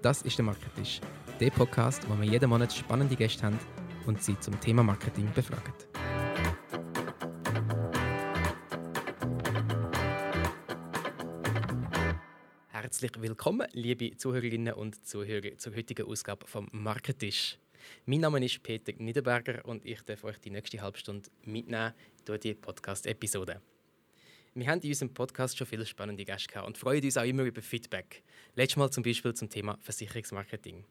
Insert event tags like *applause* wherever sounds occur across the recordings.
Das ist der Marketisch, der Podcast, wo wir jeden Monat spannende Gäste haben und sie zum Thema Marketing befragen. Herzlich willkommen, liebe Zuhörerinnen und Zuhörer, zur heutigen Ausgabe vom Marketisch. Mein Name ist Peter Niederberger und ich darf euch die nächste halbe Stunde mitnehmen durch die Podcast-Episode. Wir haben in unserem Podcast schon viele spannende Gäste gehabt und freuen uns auch immer über Feedback. Letztes Mal zum Beispiel zum Thema Versicherungsmarketing.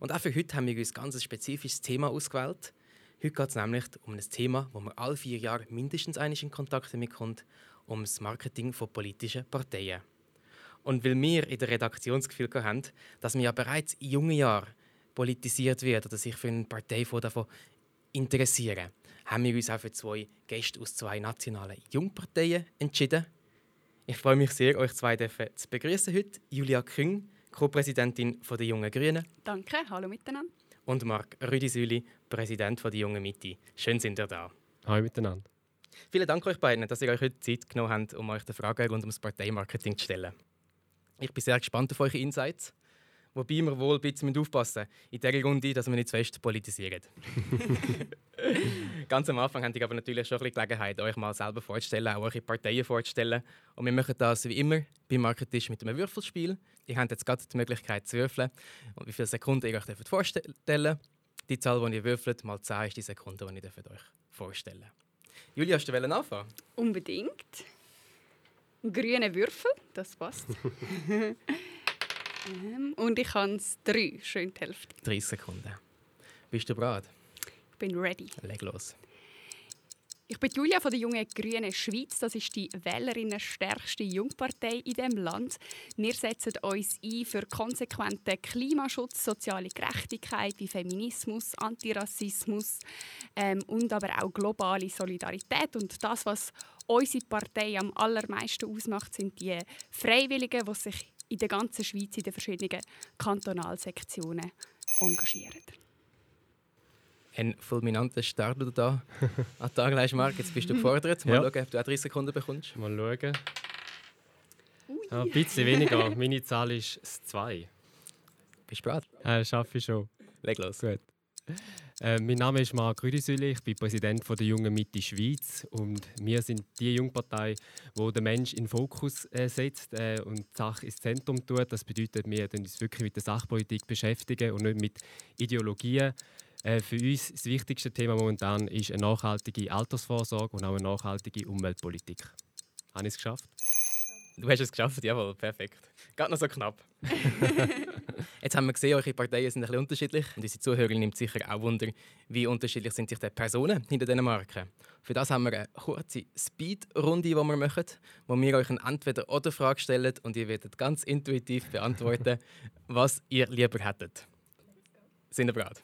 Und auch für heute haben wir uns ein ganz spezifisches Thema ausgewählt. Heute geht es nämlich um ein Thema, wo man alle vier Jahre mindestens einmal in Kontakt damit kommt, um das Marketing von politischen Parteien. Und weil wir in der Redaktion das haben, dass wir ja bereits in jungen Jahren politisiert wird oder sich für eine Partei davon interessieren, haben wir uns auch für zwei Gäste aus zwei nationalen Jungparteien entschieden. Ich freue mich sehr, euch zwei zu begrüßen heute. Julia Küng, Co-Präsidentin der Jungen Grünen. Danke, hallo miteinander. Und Marc Rüdisüli, Präsident der Jungen Mitte. Schön sind ihr da. Hallo miteinander. Vielen Dank euch beiden, dass ihr euch heute Zeit genommen habt, um euch die Fragen rund ums Parteimarketing zu stellen. Ich bin sehr gespannt auf eure Insights. Wobei wir wohl ein bisschen aufpassen müssen in dieser Runde, dass wir nicht zu fest politisieren. *laughs* Ganz am Anfang habt ihr aber natürlich schon ein bisschen Gelegenheit, euch mal selber vorzustellen, auch eure Parteien vorzustellen. Und wir machen das wie immer beim Marketisch mit einem Würfelspiel. Ihr habt jetzt gerade die Möglichkeit zu würfeln und wie viele Sekunden ihr euch vorstellen dürft. Die Zahl, die ihr würfelt, mal 10 ist die Sekunde, die ihr euch vorstellen dürft. Julia, hast du anfangen? Unbedingt. Grüne Würfel, das passt. *laughs* Ähm, und ich habe es drei, schön die Hälfte. 30 Sekunden. Bist du bereit? Ich bin ready. Leg los. Ich bin Julia von der Jungen Grünen Schweiz. Das ist die wählerinnenstärkste Jungpartei in diesem Land. Wir setzen uns ein für konsequenten Klimaschutz, soziale Gerechtigkeit wie Feminismus, Antirassismus ähm, und aber auch globale Solidarität. Und das, was unsere Partei am allermeisten ausmacht, sind die Freiwilligen, die sich in der ganzen Schweiz in den verschiedenen Kantonalsektionen engagieren. Ein fulminanter Start, den du da *laughs* an den Tag legst, Marc. Jetzt bist du gefordert. Mal ja. schauen, ob du auch 30 Sekunden bekommst. Mal schauen. Ja, ein bisschen weniger. Meine Zahl ist 2. Bist du bereit? Ja, das schaffe ich schon. Leg los. Gut. Äh, mein Name ist Marc Rüdisüli, ich bin Präsident von der Jungen Mitte Schweiz und wir sind die Jungpartei, wo der Mensch in den Fokus äh, setzt äh, und die Sache ins Zentrum tut. Das bedeutet, wir uns wirklich mit der Sachpolitik beschäftigen und nicht mit Ideologien. Äh, für uns das wichtigste Thema momentan ist eine nachhaltige Altersvorsorge und auch eine nachhaltige Umweltpolitik. Habe ich es geschafft? Du hast es geschafft, jawohl, perfekt. Geht noch so knapp. *laughs* Jetzt haben wir gesehen, eure Parteien sind ein bisschen unterschiedlich. Und unsere Zuhörer nimmt sicher auch Wunder, wie unterschiedlich sind sich die Personen hinter diesen Marken. Für das haben wir eine kurze Speed-Runde, die wir machen, wo wir euch eine Entweder-Oder-Frage stellen und ihr werdet ganz intuitiv beantworten, *laughs* was ihr lieber hättet. Sind ihr bereit?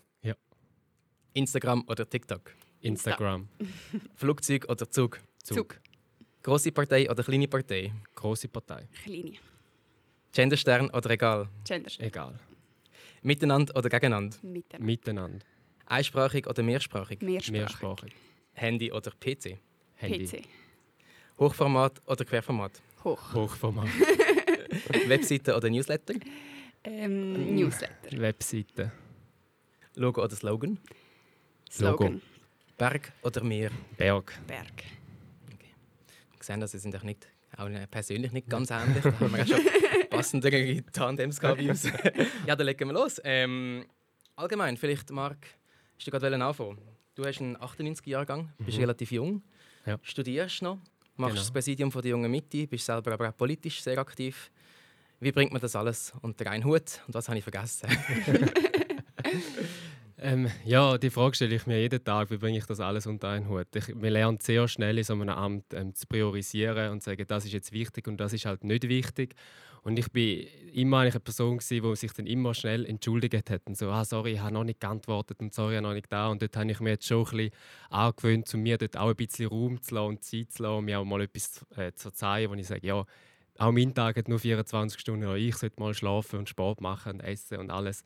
Instagram oder TikTok? Instagram. *laughs* Flugzeug oder Zug? Zug. Zug. Große Partei oder kleine Partei? Große Partei. Kleine. Genderstern oder egal? Genderstern. Egal. Miteinander oder gegeneinander? Miteinander. Miteinander. Einsprachig oder mehrsprachig? Mehrsprachig. Mehrsprachig. Handy oder PC? Handy. PC. Hochformat oder Querformat? Hoch. Hochformat. *laughs* Webseite oder Newsletter? Ähm, Newsletter. Webseite. Logo oder Slogan? Slogan. Logo. Berg oder Meer? Berg. Berg gesehen, dass sie sind auch nicht auch persönlich nicht ganz ähnlich. Da haben wir ja schon *laughs* passendere Tandems uns. *laughs* ja, dann legen wir los. Ähm, allgemein, vielleicht, Marc, hast du gerade anfangen Du hast einen 98-Jahrgang, bist mhm. relativ jung, ja. studierst noch, machst genau. das Präsidium von der Jungen Mitte, bist selber aber auch politisch sehr aktiv. Wie bringt man das alles unter einen Hut und was habe ich vergessen? *laughs* Ähm, ja, die Frage stelle ich mir jeden Tag, wie bringe ich das alles unter einen Hut? Ich, wir lernen sehr schnell in so einem Amt ähm, zu priorisieren und zu sagen, das ist jetzt wichtig und das ist halt nicht wichtig. Und ich bin immer eine Person die sich dann immer schnell entschuldigt hat und so, ah, sorry, ich habe noch nicht geantwortet und sorry, ich habe noch nicht da. Und dort habe ich mir jetzt schon ein bisschen angewöhnt, um mir dort auch ein bisschen Raum zu lassen und Zeit zu lassen, um mir auch mal etwas äh, zu verzeihen, wo ich sage, ja, auch mein Tag hat nur 24 Stunden, oder ich sollte mal schlafen und Sport machen und essen und alles.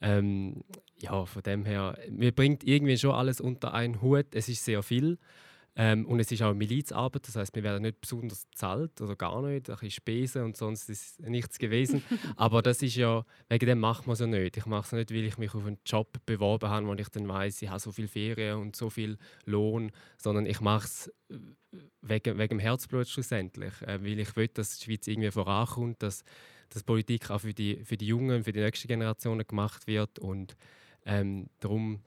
Ähm, ja, von dem her, mir bringt irgendwie schon alles unter einen Hut. Es ist sehr viel. Ähm, und es ist auch Milizarbeit, das heißt, wir werden nicht besonders bezahlt oder gar nicht, ein bisschen Spesen und sonst ist nichts gewesen. *laughs* Aber das ist ja, wegen dem macht man es ja nicht. Ich mache es nicht, weil ich mich auf einen Job beworben habe, wo ich dann weiß, ich habe so viel Ferien und so viel Lohn, sondern ich mache es äh, wegen, wegen dem Herzblut schlussendlich, äh, weil ich will, dass die Schweiz irgendwie vorankommt, dass, dass Politik auch für die, für die Jungen, für die nächsten Generationen gemacht wird und ähm, darum,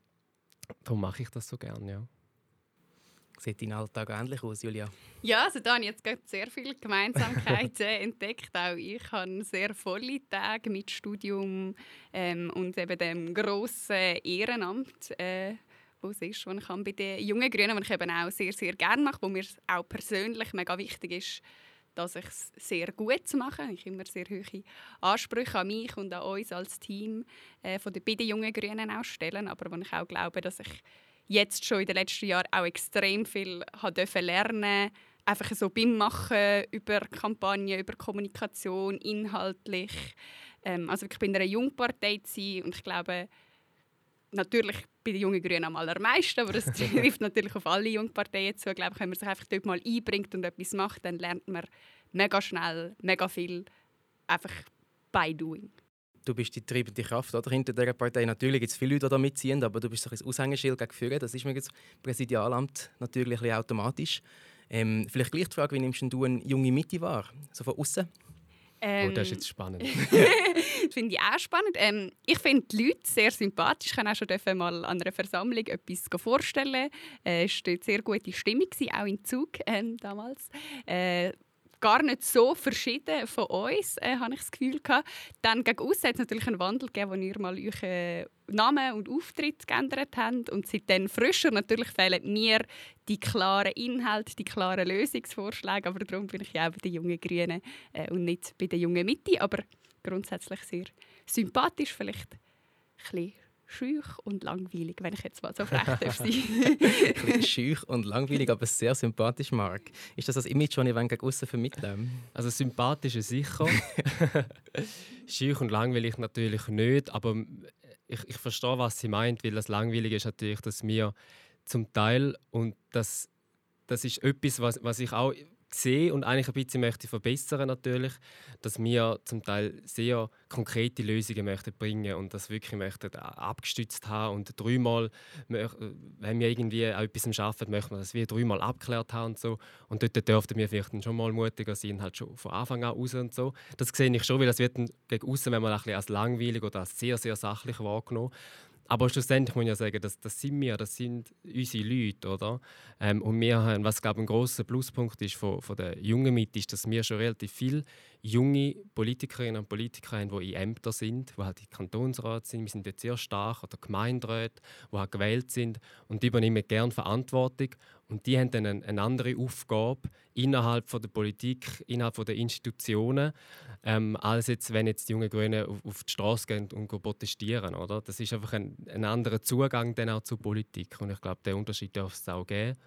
darum mache ich das so gerne, ja. Sieht dein Alltag ähnlich aus, Julia? Ja, also da habe ich jetzt gerade sehr viele Gemeinsamkeiten *laughs* entdeckt. Auch ich habe sehr volle Tage mit Studium ähm, und eben dem grossen Ehrenamt, äh, wo es ist, was ich bei den jungen Grünen, was ich eben auch sehr, sehr gerne mache, wo mir auch persönlich mega wichtig ist, dass ich es sehr gut mache. Ich immer sehr hohe Ansprüche an mich und an uns als Team äh, von den, bei den jungen Grünen auch stellen, aber wo ich auch glaube, dass ich jetzt schon in den letzten Jahren auch extrem viel dürfen lernen einfach so beim Machen über Kampagnen, über Kommunikation, inhaltlich. Ähm, also ich bin in einer Jungpartei und ich glaube, natürlich bei den jungen Grünen am allermeisten, aber das *laughs* trifft natürlich auf alle Jungparteien zu. Ich glaube, wenn man sich einfach dort mal einbringt und etwas macht, dann lernt man mega schnell, mega viel, einfach by doing du bist die treibende Kraft oder, hinter dieser Partei. Natürlich gibt es viele Leute, die da mitziehen, aber du bist so ein Aushängeschild gegen Führer. Das ist mir jetzt Präsidialamt natürlich ein automatisch. Ähm, vielleicht gleich die Frage, wie nimmst du eine junge Mitte wahr? So von außen? Ähm, oh, das ist jetzt spannend. *laughs* das finde ich auch spannend. Ähm, ich finde die Leute sehr sympathisch. Ich kann auch schon mal an einer Versammlung etwas vorstellen. Äh, es war sehr gute Stimmung, auch im Zug ähm, damals. Äh, gar nicht so verschieden von uns, äh, habe ich das Gefühl gehabt. Dann gegen uns hat es natürlich einen Wandel gegeben, wo ihr mal euren Namen und Auftritt geändert habt und seitdem frischer. Natürlich fehlen mir die klaren Inhalte, die klaren Lösungsvorschläge, aber darum bin ich ja auch bei den jungen Grünen äh, und nicht bei der jungen Mitte, aber grundsätzlich sehr sympathisch, vielleicht ein bisschen schüch und langweilig, wenn ich jetzt mal so frech darf sein. *laughs* schüch und langweilig, aber sehr sympathisch, Mark. Ist das das Image, das ich gegen außen vermitteln Also sympathisch ist sicher. *laughs* schüch und langweilig natürlich nicht, aber ich, ich verstehe, was sie meint, weil das Langweilige ist natürlich, dass wir zum Teil, und das, das ist etwas, was, was ich auch sehe und eigentlich ein bisschen möchte verbessern natürlich, dass wir zum Teil sehr konkrete Lösungen möchten bringen und das wirklich möchten abgestützt haben und dreimal, wenn wir irgendwie an etwas arbeiten, möchten wir das dreimal abgeklärt haben und so und dort dürften wir vielleicht schon mal mutiger sein, halt schon von Anfang an raus und so. Das sehe ich schon, weil das wird gegen außen, wenn man ein bisschen als langweilig oder als sehr, sehr sachlich wahrgenommen aber schlussendlich muss ich ja sagen, das, das sind wir, das sind unsere Leute, oder? Ähm, und wir haben, was glaube ein großer Pluspunkt ist von, von der jungen Mitte, ist, dass wir schon relativ viele junge Politikerinnen und Politiker haben, die in Ämtern sind, die halt Kantonsrat sind. Wir sind jetzt sehr stark oder Gemeinderäte, die halt gewählt sind und die übernehmen gerne Verantwortung und die haben dann eine, eine andere Aufgabe innerhalb von der Politik, innerhalb von der Institutionen, ähm, als jetzt, wenn jetzt die jungen Grünen auf, auf die Straße gehen und protestieren. Oder? Das ist einfach ein, ein anderer Zugang dann auch zur Politik. Und ich glaube, den Unterschied darf es auch geben.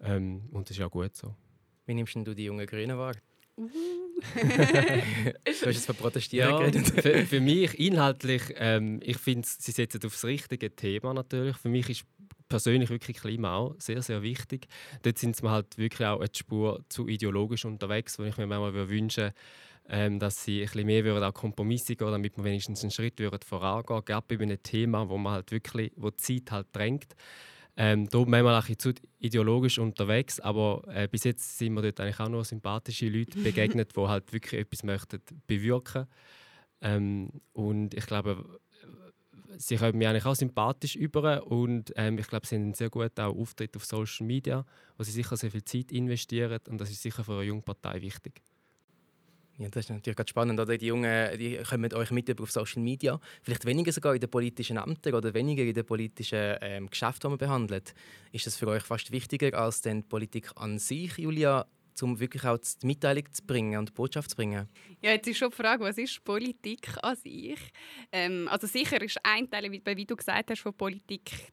Ähm, und das ist auch gut so. Wie nimmst du die jungen Grünen wahr? Uh. *laughs* du hast jetzt von Protestieren ja, geredet. für, für, mich inhaltlich, ähm, ich finde, sie setzen auf das richtige Thema natürlich. Für mich ist persönlich wirklich Klima auch sehr, sehr wichtig. Dort sind sie halt wirklich auch eine Spur zu ideologisch unterwegs, wo ich mir manchmal wünsche, ähm, dass sie ein bisschen mehr würden auch Kompromisse gehen, damit man wenigstens einen Schritt würden vorangehen, gerade bei einem Thema, wo man halt wirklich, wo die Zeit halt drängt. Ähm, da manchmal ein bisschen zu ideologisch unterwegs, aber äh, bis jetzt sind wir dort eigentlich auch nur sympathische Leute *laughs* begegnet, die halt wirklich etwas möchten bewirken. Ähm, und ich glaube, sie kommen mir eigentlich auch sympathisch über und ähm, ich glaube, sie haben einen sehr guten auch Auftritt auf Social Media, wo sie sicher sehr viel Zeit investieren und das ist sicher für eine junge Partei wichtig. Ja, das ist natürlich ganz spannend. Oder? Die Jungen die kommen euch mit auf Social Media. Vielleicht weniger sogar in den politischen Ämtern oder weniger in den politischen ähm, Geschäften, die man behandelt. Ist das für euch fast wichtiger als die Politik an sich, Julia? um wirklich auch die Mitteilung zu bringen und die Botschaft zu bringen? Ja, jetzt ist schon die Frage, was ist Politik an sich? Ähm, also sicher ist ein Teil, wie du gesagt hast, von Politik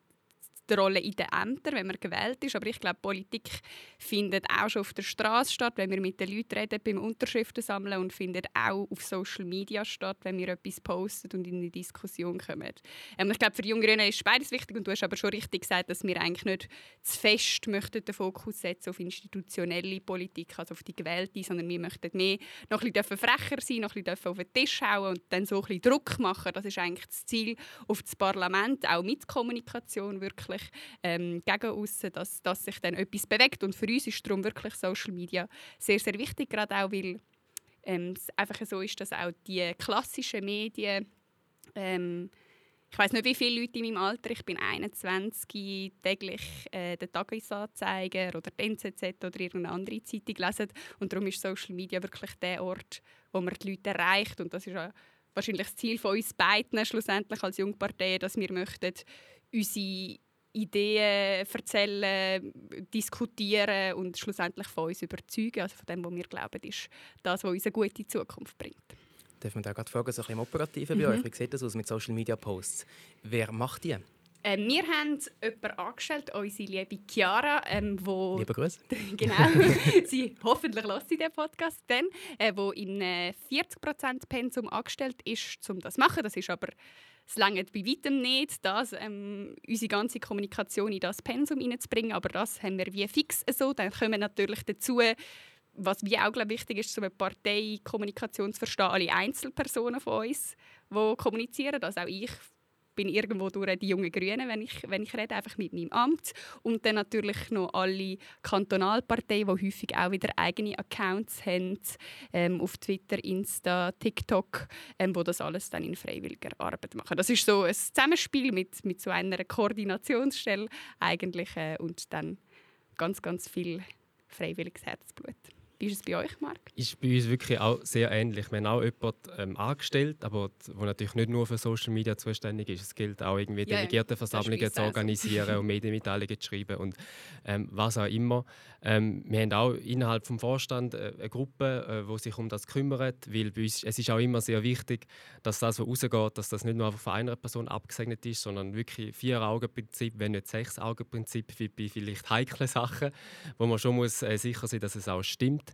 die Rolle in den Ämtern, wenn man gewählt ist. Aber ich glaube, Politik findet auch schon auf der Straße statt, wenn wir mit den Leuten reden, beim Unterschriften sammeln und findet auch auf Social Media statt, wenn wir etwas posten und in eine Diskussion kommen. Ähm, ich glaube, für die Jungen ist beides wichtig und du hast aber schon richtig gesagt, dass wir eigentlich nicht zu fest möchten den Fokus setzen auf institutionelle Politik, also auf die gewählte, sondern wir möchten mehr noch ein bisschen frecher sein, noch ein bisschen auf den Tisch hauen und dann so ein bisschen Druck machen. Das ist eigentlich das Ziel auf das Parlament, auch mit Kommunikation wirklich ähm, gegen aussen, dass, dass sich dann etwas bewegt. Und für uns ist darum wirklich Social Media sehr, sehr wichtig, gerade auch, weil ähm, es einfach so ist, dass auch die klassischen Medien ähm, ich weiß nicht, wie viele Leute in meinem Alter, ich bin 21, täglich äh, den Tagesanzeiger oder den NZZ oder irgendeine andere Zeitung lesen. Und darum ist Social Media wirklich der Ort, wo man die Leute erreicht. Und das ist wahrscheinlich das Ziel von uns beiden schlussendlich als Jungpartei, dass wir möchten unsere Ideen erzählen, diskutieren und schlussendlich von uns überzeugen. Also von dem, was wir glauben, ist das, was uns eine gute Zukunft bringt. Darf man da gerade fragen, so ein bisschen im Operativen mhm. bei euch, wie sieht das aus mit Social Media Posts? Wer macht die? Äh, wir haben jemanden angestellt, unsere liebe Chiara, ähm, wo... Liebe Grüße. *laughs* genau. *laughs* sie hoffentlich lässt sie den Podcast dann, äh, wo in äh, 40% Pensum angestellt ist, um das zu machen. Das ist aber es langt bei weitem nicht, das, ähm, unsere ganze Kommunikation in das Pensum hineinzubringen, aber das haben wir wie fix so. Dann kommen natürlich dazu was wie auch glaub, wichtig ist, so eine Parteikommunikation zu verstehen, alle Einzelpersonen von uns, die kommunizieren. Also auch ich bin irgendwo durch die jungen Grünen, wenn ich, wenn ich rede, einfach mit meinem Amt. Und dann natürlich noch alle Kantonalparteien, die häufig auch wieder eigene Accounts haben, ähm, auf Twitter, Insta, TikTok, ähm, wo das alles dann in freiwilliger Arbeit machen. Das ist so ein Zusammenspiel mit, mit so einer Koordinationsstelle eigentlich äh, und dann ganz, ganz viel freiwilliges Herzblut. Wie ist es bei euch, Marc? Ist bei uns wirklich auch sehr ähnlich. Wir haben auch jemanden ähm, angestellt, aber der natürlich nicht nur für Social Media zuständig ist. Es gilt auch irgendwie ja, Delegiertenversammlungen zu organisieren und *laughs* Medienmitteilungen zu schreiben und ähm, was auch immer. Ähm, wir haben auch innerhalb des Vorstand äh, eine Gruppe, die äh, sich um das kümmert, weil bei uns, es ist auch immer sehr wichtig, dass das, was rausgeht, dass das nicht nur von einer Person abgesegnet ist, sondern wirklich Vier-Augen-Prinzip, wenn nicht Sechs-Augen-Prinzip bei vielleicht heiklen Sachen, wo man schon muss äh, sicher sein, dass es auch stimmt.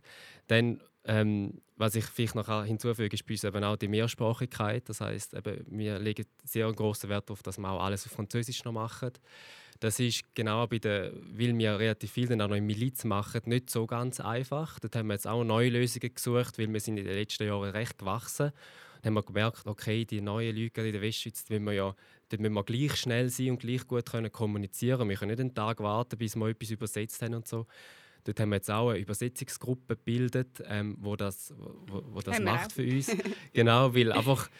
Dann, ähm, was ich vielleicht noch hinzufüge, ist bei uns eben auch die Mehrsprachigkeit. Das heißt, wir legen sehr großen Wert darauf, dass wir auch alles auf Französisch noch machen. Das ist genau bei der, weil wir relativ viel dann auch noch in Miliz machen, nicht so ganz einfach. Dort haben wir jetzt auch neue Lösungen gesucht, weil wir sind in den letzten Jahren recht gewachsen. Dann haben wir gemerkt, okay, die neuen Leute in der Westschweiz, müssen wir ja, müssen wir gleich schnell sein und gleich gut können kommunizieren. Wir können nicht einen Tag warten, bis wir etwas übersetzt haben und so. Dort haben wir jetzt auch eine Übersetzungsgruppe gebildet, ähm, wo das, wo, wo das macht für uns. *laughs* genau, weil einfach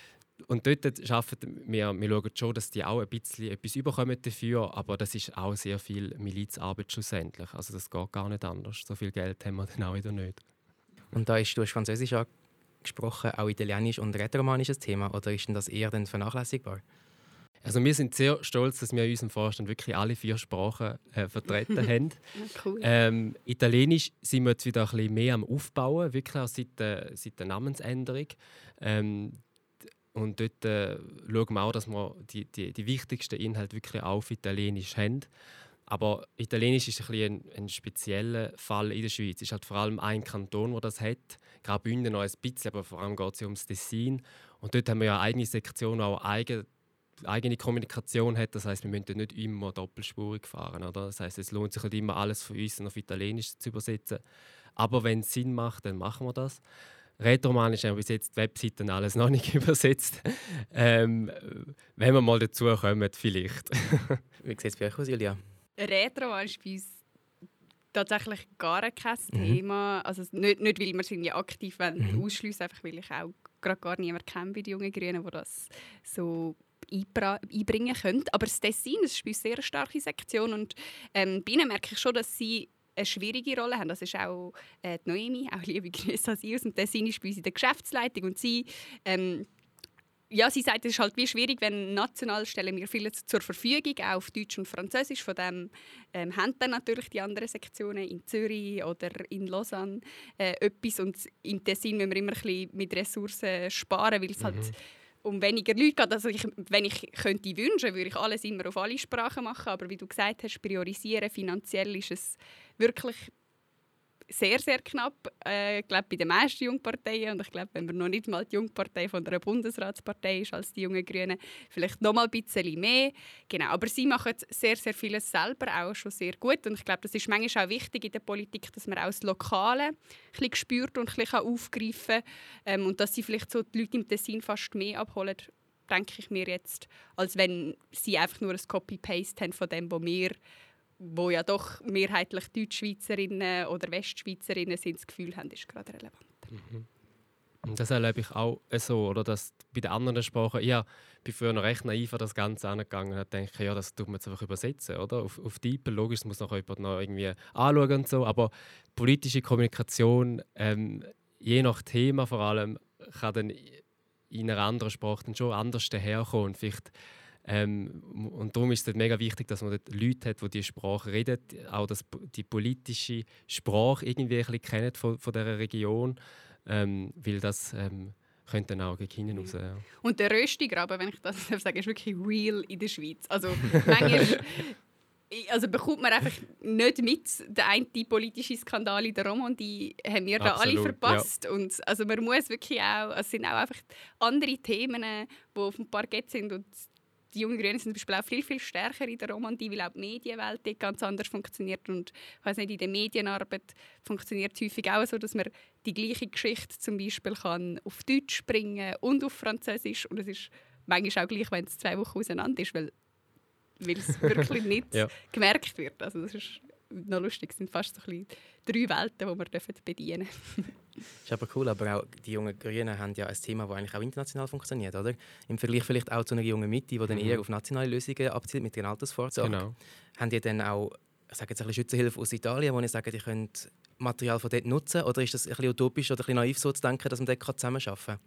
und dort schaffen wir, wir schauen schon, dass die auch ein bisschen etwas überkommen dafür, aber das ist auch sehr viel Milizarbeit schlussendlich. Also das geht gar nicht anders. So viel Geld haben wir dann auch wieder nicht. Und da ist, du hast Französisch angesprochen, auch Italienisch und Rätoromanisch ein Thema, oder ist denn das eher dann vernachlässigbar? Also wir sind sehr stolz, dass wir in unserem Vorstand wirklich alle vier Sprachen äh, vertreten *laughs* haben. cool. ähm, Italienisch sind wir jetzt wieder ein bisschen mehr am Aufbauen, wirklich auch seit, äh, seit der Namensänderung. Ähm, und dort äh, schauen wir auch, dass wir die, die, die wichtigsten Inhalte wirklich auf Italienisch haben. Aber Italienisch ist ein, ein, ein spezieller Fall in der Schweiz. Es ist halt vor allem ein Kanton, der das hat. Graubünden noch ein bisschen, aber vor allem geht es ums Tessin. Und dort haben wir ja eine eigene Sektion, auch eigen eigene Kommunikation hat. Das heißt, wir müssen nicht immer doppelspurig fahren. Oder? Das heißt, es lohnt sich nicht immer alles von uns auf Italienisch zu übersetzen. Aber wenn es Sinn macht, dann machen wir das. Rätoromanisch haben wir bis jetzt die Webseiten alles *laughs* noch nicht übersetzt. Ähm, wenn wir mal dazu kommen, vielleicht. *laughs* Wie sieht es bei euch aus, Julia? Rätoromanisch ist bei uns tatsächlich gar kein mhm. Thema. Also nicht, nicht weil wir es irgendwie aktiv mhm. ausschliessen, einfach weil ich auch gerade gar niemanden kenne bei den jungen Grünen, die das so einbringen können. Aber das Tessin das ist bei uns sehr eine starke Sektion und ähm, bei ihnen merke ich schon, dass sie eine schwierige Rolle haben. Das ist auch äh, die Noemi, auch liebe Grüße an sie aus dem Tessin ist bei uns in der Geschäftsleitung und sie ähm, ja, sie sagt, es ist halt wie schwierig, wenn national stellen wir viel zur Verfügung, auch auf Deutsch und Französisch. Von dem ähm, haben dann natürlich die anderen Sektionen in Zürich oder in Lausanne äh, etwas. Und im Tessin müssen wir immer ein bisschen mit Ressourcen sparen, weil es halt mhm. halt um weniger Leute geht. Also ich, wenn ich könnte wünschen, würde ich alles immer auf alle Sprachen machen, aber wie du gesagt hast, priorisieren finanziell ist es wirklich sehr, sehr knapp. Äh, glaube, bei den meisten Jungparteien. Und ich glaube, wenn man noch nicht mal die Jungpartei von der Bundesratspartei ist als die jungen Grünen, vielleicht noch mal ein bisschen mehr. Genau. Aber sie machen sehr, sehr vieles selber auch schon sehr gut. Und ich glaube, das ist manchmal auch wichtig in der Politik, dass man auch das Lokale ein spürt und ein aufgreifen kann. Ähm, und dass sie vielleicht so die Leute im Tessin fast mehr abholen, denke ich mir jetzt, als wenn sie einfach nur ein Copy-Paste haben von dem, was wir wo ja doch mehrheitlich Deutschschweizerinnen oder Westschweizerinnen sind, das Gefühl haben, ist gerade relevant. Mhm. Das erlebe ich auch so, oder? Dass bei den anderen Sprachen, ich bin früher noch recht naiv an das Ganze angegangen und denke, ja, das tut man jetzt einfach übersetzen, oder? Auf, auf Deeper, logisch, das muss noch jemand noch irgendwie anschauen und so, aber politische Kommunikation, ähm, je nach Thema vor allem, kann dann in einer anderen Sprache dann schon anders daherkommen vielleicht ähm, und darum ist es mega wichtig, dass man dort Leute hat, die diese Sprache reden, auch das, die politische Sprache irgendwie ein bisschen kennen von, von dieser Region, ähm, weil das ähm, könnte dann auch gegen hinten raus. Ja. Und der Röstigraben, wenn ich das sagen ist wirklich real in der Schweiz. Also manchmal *laughs* also bekommt man einfach nicht mit. Der eine politische Skandal in der Romandie haben wir Absolut, da alle verpasst. Ja. Und also man muss wirklich auch, es sind auch einfach andere Themen, die auf dem Parkett sind und die jungen Grünen sind zum Beispiel auch viel, viel stärker in der Romandie, weil auch die Medienwelt ganz anders funktioniert. Und ich weiß nicht, in der Medienarbeit funktioniert es häufig auch so, dass man die gleiche Geschichte zum Beispiel kann auf Deutsch bringen und auf Französisch. Und es ist manchmal auch gleich, wenn es zwei Wochen auseinander ist, weil, weil es *laughs* wirklich nicht ja. gemerkt wird. Also das ist noch lustig. Es sind fast so ein drei Welten, die wir bedienen dürfen. Ist aber cool, aber auch die jungen Grünen haben ja ein Thema, das eigentlich auch international funktioniert, oder? Im Vergleich vielleicht auch zu einer jungen Mitte, die dann mhm. eher auf nationale Lösungen abzielt mit den Altersvorsorge. Genau. Haben die dann auch, ich sage jetzt ein bisschen Schützenhilfe aus Italien, wo ich sage, die können Material von dort nutzen? Oder ist das ein bisschen utopisch oder ein bisschen naiv so zu denken, dass man dort zusammenarbeiten kann?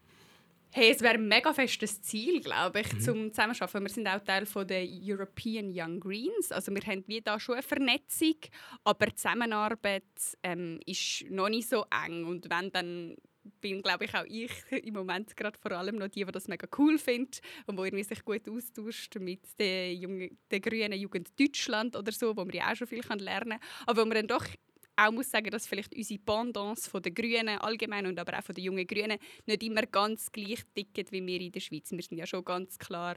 Hey, es wäre ein mega festes Ziel, glaube ich, mhm. zum Zusammenarbeiten. Wir sind auch Teil von der European Young Greens. Also wir haben wie da schon eine Vernetzung, aber die Zusammenarbeit ähm, ist noch nicht so eng. Und wenn dann bin, glaube ich, auch ich *laughs* im Moment gerade vor allem noch die, die das mega cool findet und wo irgendwie sich gut austauscht mit der, Jungen, der grünen Jugend Deutschland oder so, wo man ja auch schon viel lernen kann. Aber wo man dann doch auch muss sagen, dass vielleicht unsere Pendants von den Grünen allgemein und aber auch von den jungen Grünen nicht immer ganz gleich ticken wie wir in der Schweiz. Wir sind ja schon ganz klar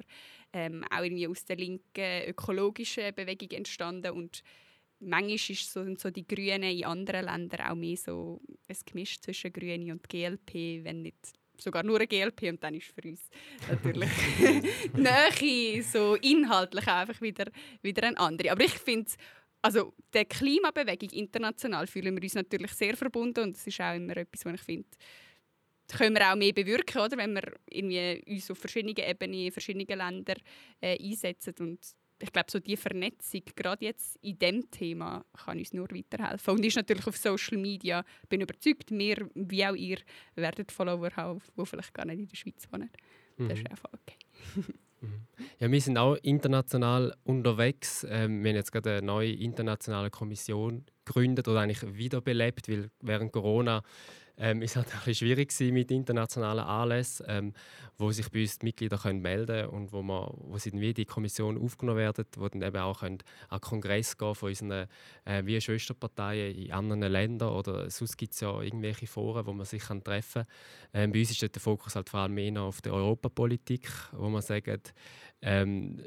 ähm, auch irgendwie aus der linken ökologischen Bewegung entstanden und manchmal ist so, so die Grünen in anderen Ländern auch mehr so ein Gemisch zwischen Grüne und GLP, wenn nicht sogar nur eine GLP und dann ist für uns natürlich *laughs* *laughs* Nähe so inhaltlich einfach wieder, wieder eine andere. Aber ich finde also der Klimabewegung international fühlen wir uns natürlich sehr verbunden und das ist auch immer etwas, was ich finde, können wir auch mehr bewirken, oder? wenn wir irgendwie uns auf verschiedenen Ebenen, in verschiedenen Ländern äh, einsetzen und ich glaube, so die Vernetzung, gerade jetzt in diesem Thema, kann uns nur weiterhelfen. Und ist natürlich auf Social Media, bin überzeugt, wir, wie auch ihr, werden Follower haben, die vielleicht gar nicht in der Schweiz wohnen. Mhm. Das ist einfach okay. *laughs* Ja, wir sind auch international unterwegs. Ähm, wir haben jetzt gerade eine neue internationale Kommission gegründet oder eigentlich wiederbelebt, weil während Corona ähm, ist halt schwierig mit internationalen Anlässen, ähm, wo sich bei uns die Mitglieder können melden können und wo, man, wo sie dann wie die Kommission aufgenommen werden, wo dann eben auch können an Kongress gehen von unseren äh, wie Schwesterparteien in anderen Ländern oder sonst gibt es ja irgendwelche Foren, wo man sich kann treffen kann. Ähm, bei uns ist der Fokus halt vor allem mehr auf der Europapolitik, wo man sagt, ähm,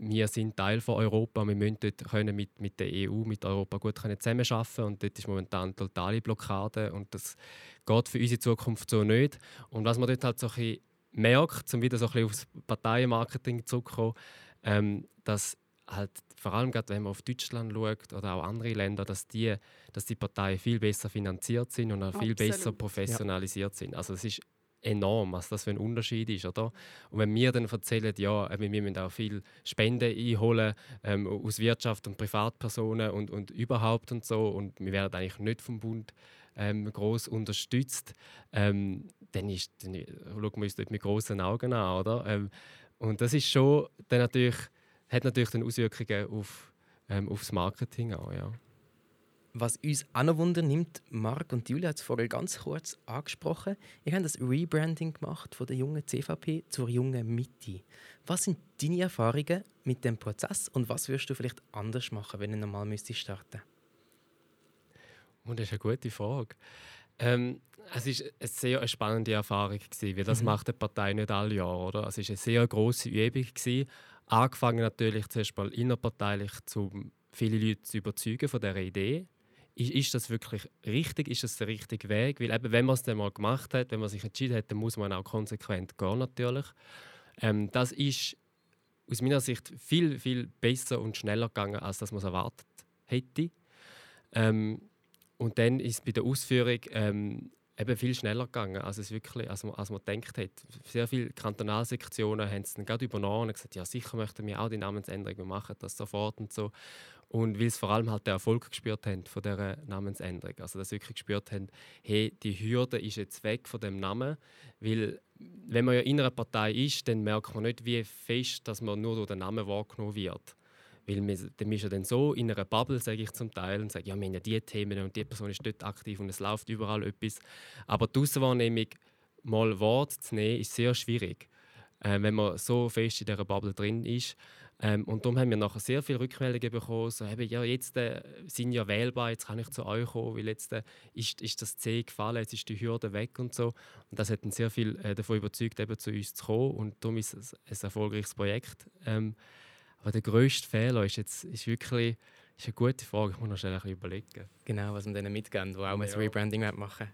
wir sind Teil von Europa, wir müssen dort können mit, mit der EU, mit Europa gut können zusammenarbeiten und dort ist momentan totale Blockade und das geht für unsere Zukunft so nicht. Und was man dort halt so ein bisschen merkt, um wieder so ein bisschen aufs Parteienmarketing zurückzukommen, ähm, dass halt vor allem gerade wenn man auf Deutschland schaut oder auch andere Länder, dass die, dass die Parteien viel besser finanziert sind und auch viel Absolut. besser professionalisiert ja. sind. Also es ist enorm, was das für ein Unterschied ist. Oder? Und wenn wir dann erzählen, ja, wir müssen auch viel Spenden einholen ähm, aus Wirtschaft und Privatpersonen und, und überhaupt und so und wir werden eigentlich nicht vom Bund ähm, groß unterstützt, ähm, dann, ist, dann schauen wir uns dort mit großen Augen an. Oder? Ähm, und das ist schon dann natürlich, hat natürlich dann Auswirkungen auf, ähm, aufs Marketing auch. Ja. Was uns auch noch Wunder nimmt, Marc und Julia hat es vorher ganz kurz angesprochen, ihr habt das Rebranding gemacht von der jungen CVP zur jungen Mitte. Was sind deine Erfahrungen mit dem Prozess und was würdest du vielleicht anders machen, wenn du normal müsstest starten? Und oh, das ist eine gute Frage. Ähm, es war eine sehr spannende Erfahrung, gewesen, weil das mhm. macht die Partei nicht alle Jahre. Oder? Es war eine sehr grosse Übung. Gewesen. Angefangen natürlich zuerst mal innerparteilich, um viele Leute zu überzeugen von dieser Idee. Ist, ist das wirklich richtig? Ist das der richtige Weg? Weil eben, wenn man es dann mal gemacht hat, wenn man sich entschieden hat, dann muss man auch konsequent gehen natürlich. Ähm, das ist aus meiner Sicht viel, viel besser und schneller gegangen, als dass man es erwartet hätte. Ähm, und dann ist bei der Ausführung ähm, eben viel schneller gegangen, als, es wirklich, als, man, als man gedacht hat. Sehr viele Kantonalsektionen haben es dann gerade übernommen und gesagt, ja sicher möchten wir auch die Namensänderung, wir machen das sofort und so. Und weil sie vor allem halt den Erfolg gespürt haben von dieser Namensänderung. Also dass sie wirklich gespürt haben, hey, die Hürde ist jetzt weg von dem Namen. Weil wenn man ja in einer Partei ist, dann merkt man nicht, wie fest dass man nur durch den Namen wahrgenommen wird. Weil wir, dann ist ja dann so in einer Bubble, sage ich zum Teil, und sage, ja, wir haben ja diese Themen und die Person ist dort aktiv und es läuft überall etwas. Aber die Außenwahrnehmung mal Wort zu nehmen, ist sehr schwierig, äh, wenn man so fest in dieser Bubble drin ist. Ähm, und darum haben wir nachher sehr viele Rückmeldungen bekommen, so, eben, ja, jetzt äh, sind ja wählbar, jetzt kann ich zu euch kommen, weil jetzt äh, ist, ist das C gefallen, jetzt ist die Hürde weg und so. Und das hat dann sehr viel äh, davon überzeugt, eben zu uns zu kommen und darum ist es ein erfolgreiches Projekt. Ähm, aber der grösste Fehler ist jetzt ist wirklich ist eine gute Frage. Ich muss noch schnell ein bisschen überlegen. Genau, was wir denen mitgeben, die auch ja. ein Rebranding machen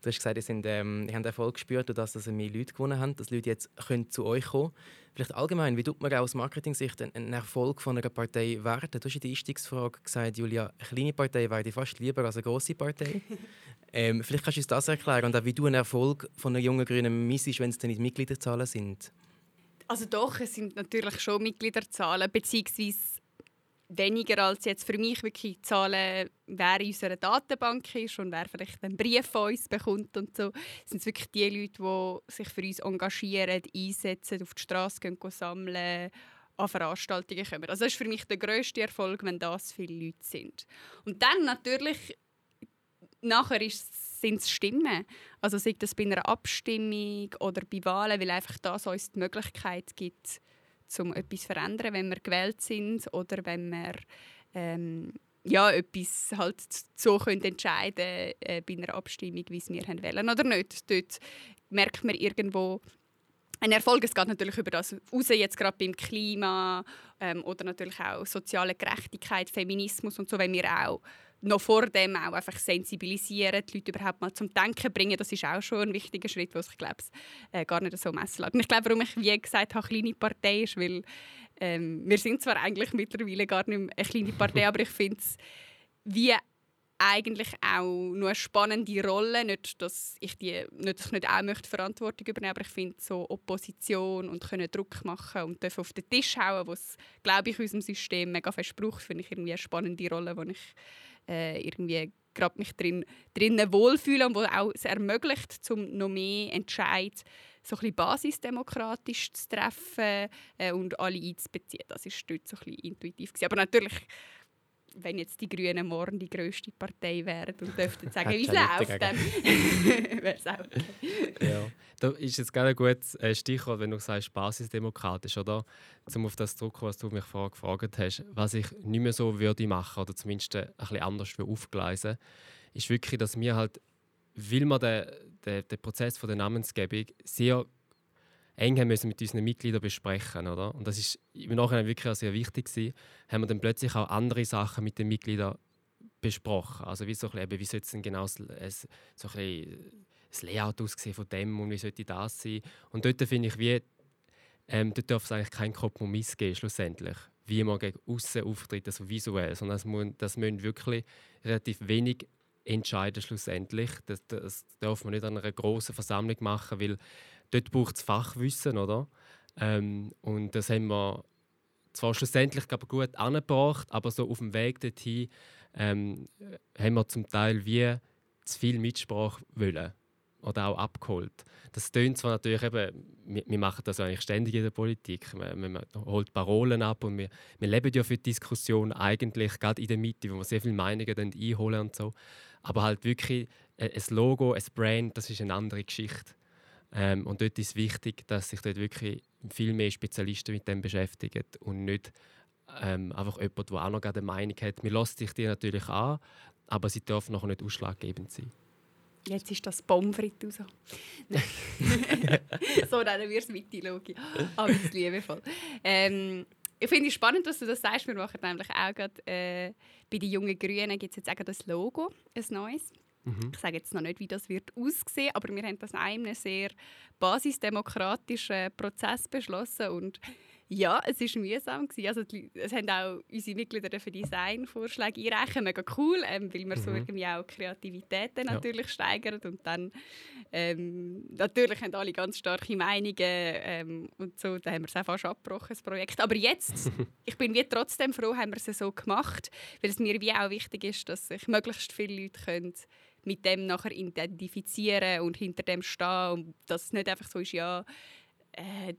Du hast gesagt, ihr, sind, ähm, ihr habt Erfolg gespürt, dass ihr mehr Leute gewonnen habt, dass Leute jetzt können zu euch kommen Vielleicht allgemein, wie tut man aus Marketing-Sicht einen Erfolg von einer Partei werden? Du hast in der Einstiegsfrage gesagt, Julia, eine kleine Partei wäre dir fast lieber als eine große Partei. *laughs* ähm, vielleicht kannst du uns das erklären und auch, wie du einen Erfolg von einer jungen Grünen missest, wenn es dann nicht Mitgliederzahlen sind. Also doch, es sind natürlich schon Mitgliederzahlen, beziehungsweise weniger als jetzt für mich wirklich Zahlen, wer in unserer Datenbank ist und wer vielleicht einen Brief von uns bekommt und so. sind wirklich die Leute, die sich für uns engagieren, einsetzen, auf die Straße gehen, gehen sammeln, an Veranstaltungen kommen. Also das ist für mich der grösste Erfolg, wenn das viele Leute sind. Und dann natürlich, nachher ist es sind es Stimmen. Also sei das bei einer Abstimmung oder bei Wahlen, weil einfach das uns die Möglichkeit gibt, um etwas zu verändern, wenn wir gewählt sind oder wenn wir ähm, ja, etwas halt so können entscheiden äh, bei einer Abstimmung, wie es wir haben wollen oder nicht. Dort merkt man irgendwo ein Erfolg. Es geht natürlich über das raus, jetzt gerade beim Klima ähm, oder natürlich auch soziale Gerechtigkeit, Feminismus und so, wenn wir auch noch vor dem auch einfach sensibilisieren, die Leute überhaupt mal zum Denken bringen. Das ist auch schon ein wichtiger Schritt, was ich glaube, äh, gar nicht so messen lässt. Und ich glaube, warum ich wie gesagt habe, kleine Partei ist, weil ähm, wir sind zwar eigentlich mittlerweile gar nicht mehr eine kleine Partei, *laughs* aber ich finde es wie eigentlich auch nur eine spannende Rolle. Nicht, dass ich, die, nicht, dass ich nicht auch möchte Verantwortung übernehmen aber ich finde so Opposition und können Druck machen und auf den Tisch hauen, was glaube ich, unserem System mega verspricht, finde ich irgendwie eine spannende Rolle, die ich äh, irgendwie gerade mich drin, drinnen wohlfühlen und wo auch es ermöglicht, zum noch mehr Entscheid so ein basisdemokratisch zu treffen äh, und alle einzubeziehen. Das ist dort so ein intuitiv gewesen. Aber natürlich wenn jetzt die Grünen morgen die grösste Partei wären und dürften sagen, wie es läuft, dann wäre es auch *laughs* okay. ja. Da ist jetzt gerade ein gutes äh, Stichwort, wenn du sagst, basisdemokratisch, oder? Um auf das zurückzukommen, was du mich vorher gefragt hast. Was ich nicht mehr so würde machen, oder zumindest ein bisschen anders aufgleisen, ist wirklich, dass wir halt, weil wir den, den, den Prozess von der Namensgebung sehr eng haben müssen mit unseren Mitgliedern besprechen. Oder? Und das ist im Nachhinein wirklich sehr wichtig gewesen, haben wir dann plötzlich auch andere Sachen mit den Mitgliedern besprochen. Also wie, so ein bisschen, wie sollte es denn genau so ein bisschen das Layout aussehen von dem und wie sollte das sein. Und dort finde ich, wie, ähm, dort darf es eigentlich keinen Kompromiss geben, schlussendlich, wie man gegen außen auftritt, also visuell, sondern das, muss, das müssen wirklich relativ wenig entscheiden schlussendlich. Das, das darf man nicht an einer großen Versammlung machen, weil dort braucht es Fachwissen, oder? Ähm, und das haben wir zwar schlussendlich glaube gut angebracht, aber so auf dem Weg dorthin ähm, haben wir zum Teil wie zu viel Mitsprache wollen. oder auch abgeholt. Das tönt zwar natürlich eben, wir, wir, machen das eigentlich ständig in der Politik. Man, man, holt Parolen ab und wir, wir leben ja für die Diskussion eigentlich gerade in der Mitte, wo wir sehr viele Meinungen dann einholen und so. Aber halt wirklich äh, ein Logo, ein Brand, das ist eine andere Geschichte. Ähm, und dort ist es wichtig, dass sich dort wirklich viel mehr Spezialisten mit dem beschäftigen und nicht ähm, einfach jemand, der auch noch eine Meinung hat. Wir lassen sich die natürlich an, aber sie dürfen noch nicht ausschlaggebend sein. Jetzt ist das Pomfrit raus. *laughs* so nennen wir es Mythologie. Aber das liebevoll. Ähm, ich finde es spannend, dass du das sagst. Wir machen nämlich auch gerade, äh, bei den jungen Grünen gibt es jetzt auch das Logo, ein neues. Mhm. Ich sage jetzt noch nicht, wie das wird aussehen, aber wir haben das in einem sehr basisdemokratischen Prozess beschlossen und ja, es war mühsam. Gewesen. Also die, es haben auch unsere Mitglieder für Designvorschläge einreichen. Mega cool, ähm, weil man mhm. so irgendwie auch Kreativität ja. natürlich steigert. Und dann ähm, natürlich haben alle ganz starke Meinungen ähm, und so. Da haben wir es auch fast abgebrochen, das Projekt. Aber jetzt, *laughs* ich bin wie trotzdem froh, haben wir es so gemacht, weil es mir wie auch wichtig ist, dass sich möglichst viele Leute können mit dem nachher identifizieren und hinter dem stehen und dass es nicht einfach so ist, ja, äh,